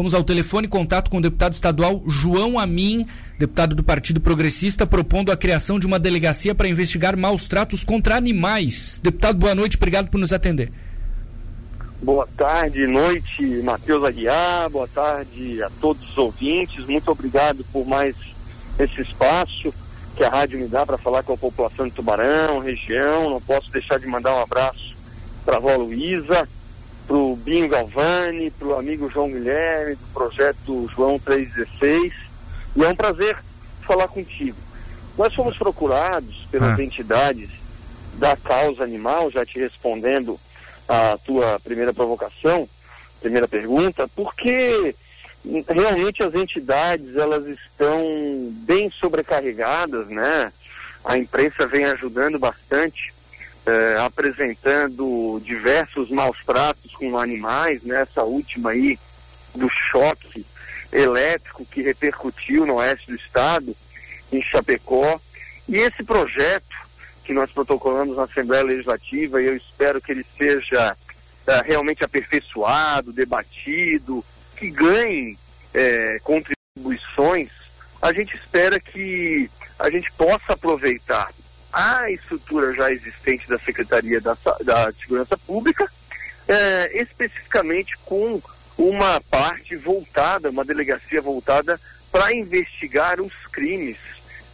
Vamos ao telefone, contato com o deputado estadual João Amin, deputado do Partido Progressista, propondo a criação de uma delegacia para investigar maus tratos contra animais. Deputado, boa noite, obrigado por nos atender. Boa tarde, noite, Matheus Aguiar, boa tarde a todos os ouvintes, muito obrigado por mais esse espaço que a rádio me dá para falar com a população de Tubarão, região. Não posso deixar de mandar um abraço para a avó Luísa, para o Binho Galvani, para o amigo João Guilherme, do projeto João 316. E é um prazer falar contigo. Nós fomos procurados pelas ah. entidades da causa animal, já te respondendo a tua primeira provocação, primeira pergunta, porque realmente as entidades elas estão bem sobrecarregadas, né? A imprensa vem ajudando bastante, eh, apresentando diversos maus tratos com animais, né? Última aí do choque elétrico que repercutiu no oeste do estado, em Chapecó. E esse projeto que nós protocolamos na Assembleia Legislativa e eu espero que ele seja é, realmente aperfeiçoado, debatido, que ganhe é, contribuições, a gente espera que a gente possa aproveitar a estrutura já existente da Secretaria da, da Segurança Pública, é, especificamente com uma parte voltada, uma delegacia voltada para investigar os crimes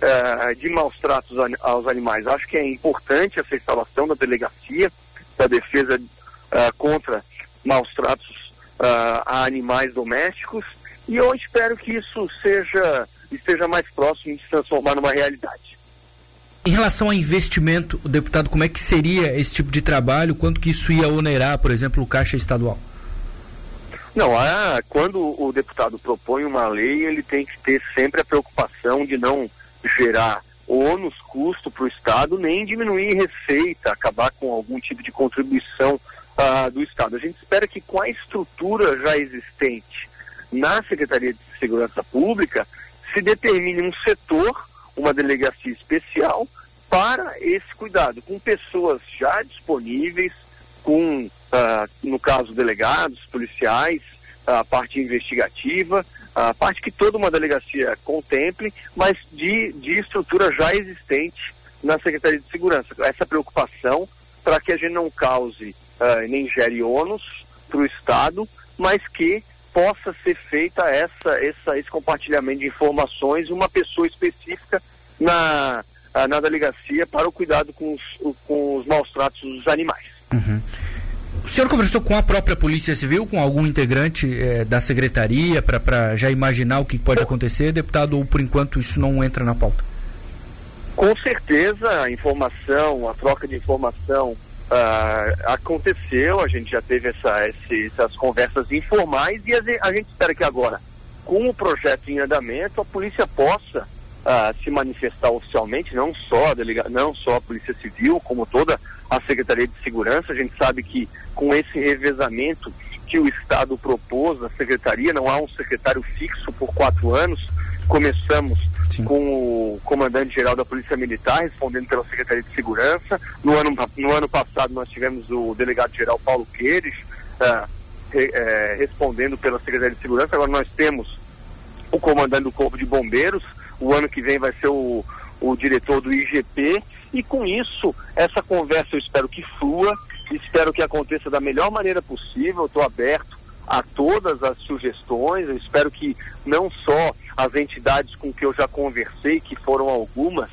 uh, de maus tratos aos animais. Acho que é importante essa instalação da delegacia da defesa uh, contra maus tratos uh, a animais domésticos e eu espero que isso seja esteja mais próximo de se transformar numa realidade. Em relação a investimento, o deputado, como é que seria esse tipo de trabalho? Quanto que isso ia onerar, por exemplo, o Caixa Estadual? Não, a, quando o deputado propõe uma lei, ele tem que ter sempre a preocupação de não gerar ônus, custo para o Estado, nem diminuir receita, acabar com algum tipo de contribuição uh, do Estado. A gente espera que com a estrutura já existente na Secretaria de Segurança Pública, se determine um setor, uma delegacia especial para esse cuidado, com pessoas já disponíveis, com, uh, no caso, delegados, policiais, a parte investigativa, a parte que toda uma delegacia contemple, mas de, de estrutura já existente na Secretaria de Segurança. Essa preocupação para que a gente não cause uh, nem gere ônus para o Estado, mas que possa ser feita essa, essa, esse compartilhamento de informações, uma pessoa específica na, uh, na delegacia para o cuidado com os, com os maus tratos dos animais. Uhum. O senhor conversou com a própria Polícia Civil, com algum integrante eh, da secretaria, para já imaginar o que pode acontecer, deputado, ou por enquanto isso não entra na pauta? Com certeza a informação, a troca de informação uh, aconteceu, a gente já teve essa, esse, essas conversas informais e a, a, gente espera que agora, com o projeto em andamento, a polícia possa uh, se manifestar oficialmente, não só, a delega, não só a Polícia Civil, como toda a Secretaria de Segurança. A gente sabe que com esse revezamento que o Estado propôs na Secretaria, não há um secretário fixo por quatro anos. Começamos Sim. com o comandante-geral da Polícia Militar, respondendo pela Secretaria de Segurança. No ano, no ano passado nós tivemos o delegado-geral Paulo Queires uh, re, uh, respondendo pela Secretaria de Segurança. Agora nós temos o comandante do Corpo de Bombeiros. O ano que vem vai ser o, o diretor do IGP e com isso, essa conversa eu espero que flua, espero que aconteça da melhor maneira possível. Estou aberto a todas as sugestões. Eu espero que não só as entidades com que eu já conversei, que foram algumas,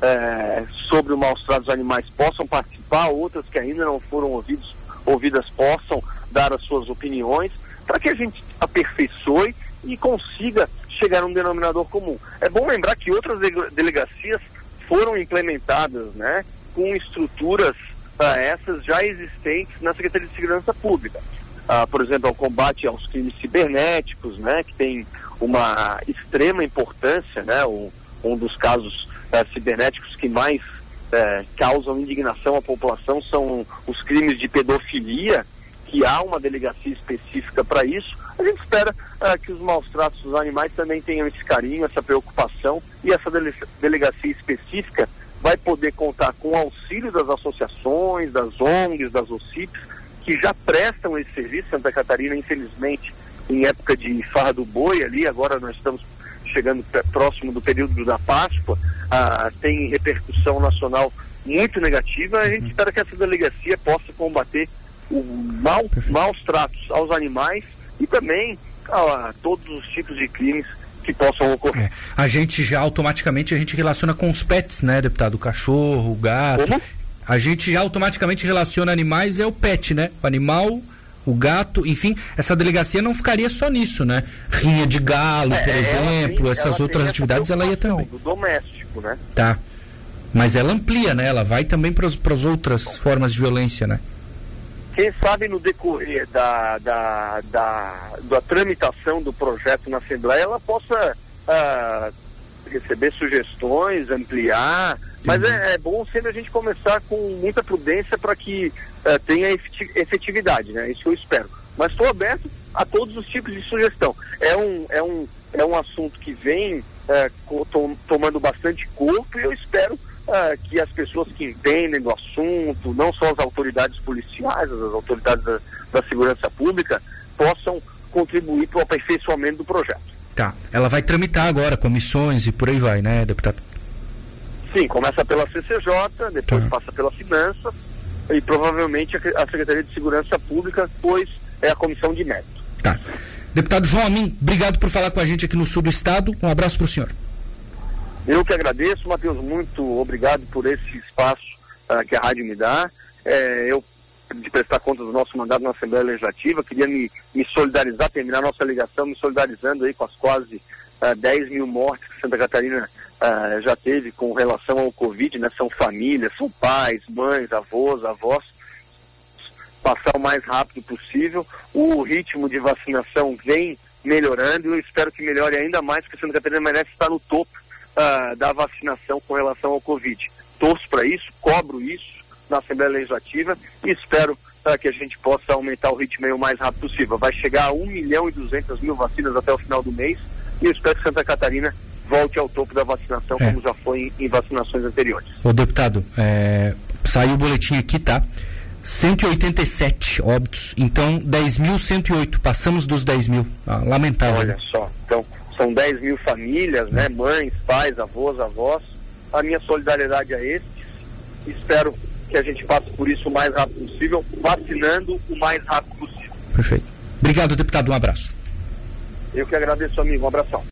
é, sobre o maus tratos animais possam participar, outras que ainda não foram ouvidos, ouvidas possam dar as suas opiniões, para que a gente aperfeiçoe e consiga chegar a um denominador comum. É bom lembrar que outras delegacias foram implementadas, né, com estruturas uh, essas já existentes na Secretaria de Segurança Pública. Uh, por exemplo, ao combate aos crimes cibernéticos, né, que tem uma extrema importância, né, um, um dos casos uh, cibernéticos que mais uh, causam indignação à população são os crimes de pedofilia, que há uma delegacia específica para isso. A gente espera uh, que os maus tratos dos animais também tenham esse carinho, essa preocupação e essa dele delegacia específica vai poder contar com o auxílio das associações, das ONGs, das OCIPs, que já prestam esse serviço. Santa Catarina, infelizmente, em época de farra do boi ali, agora nós estamos chegando próximo do período da Páscoa, ah, tem repercussão nacional muito negativa. A gente uhum. espera que essa delegacia possa combater o mal, maus tratos aos animais e também a todos os tipos de crimes que possam ocorrer. É. A gente já automaticamente a gente relaciona com os pets, né, deputado? O cachorro, o gato. Como? A gente já automaticamente relaciona animais é o pet, né? O animal, o gato, enfim, essa delegacia não ficaria só nisso, né? Rinha de galo, é, por exemplo, tem, essas outras atividades ela ia também. Do doméstico, né? Tá. Mas ela amplia, né? Ela vai também para as outras formas de violência, né? Quem sabe no decorrer da, da, da, da tramitação do projeto na Assembleia ela possa uh, receber sugestões, ampliar, mas é, é, bom sempre a gente começar com muita prudência para que uh, tenha efetividade, né? Isso eu espero. Mas estou aberto a todos os tipos de sugestão. É um, é um, é um assunto que vem to tomando bastante corpo e eu espero uh, que as pessoas que entendem do assunto, não só as autoridades policiais, as autoridades da, da segurança pública, possam contribuir para o aperfeiçoamento do projeto. Tá. Ela vai tramitar agora comissões e por aí vai, né, deputado? Sim, começa pela CCJ, depois tá. passa pela Finanças e provavelmente a Secretaria de Segurança Pública, pois é a comissão de mérito. Tá. Deputado João Amin, obrigado por falar com a gente aqui no sul do estado. Um abraço para o senhor. Eu que agradeço, Matheus, muito obrigado por esse espaço uh, que a rádio me dá. É, eu, de prestar conta do nosso mandato na Assembleia Legislativa, queria me, me solidarizar, terminar nossa ligação me solidarizando aí com as quase uh, ah, 10 mil mortes que Santa Catarina uh, já teve com relação ao Covid, né? São famílias, são pais, mães, avós, avós. Passar o mais rápido possível. O ritmo de vacinação vem melhorando e eu espero que melhore ainda mais, porque Santa Catarina merece estar no topo uh, da vacinação com relação ao Covid. Torço para isso, cobro isso na Assembleia Legislativa e espero uh, que a gente possa aumentar o ritmo o mais rápido possível. Vai chegar a 1 milhão e 200 mil vacinas até o final do mês e eu espero que Santa Catarina volte ao topo da vacinação, é. como já foi em, em, vacinações anteriores. Ô deputado, é, saiu o boletim aqui, tá? 187 óbitos, então 10.108, passamos dos 10 mil. Ah, lamentável. Olha só, então são 10 mil famílias, né? Mães, pais, avós, avós. A minha solidariedade a estes. Espero que a gente passe por isso o mais rápido possível, vacinando o mais rápido possível. Perfeito. Obrigado, deputado. Um abraço. Eu que agradeço, amigo. Um abração.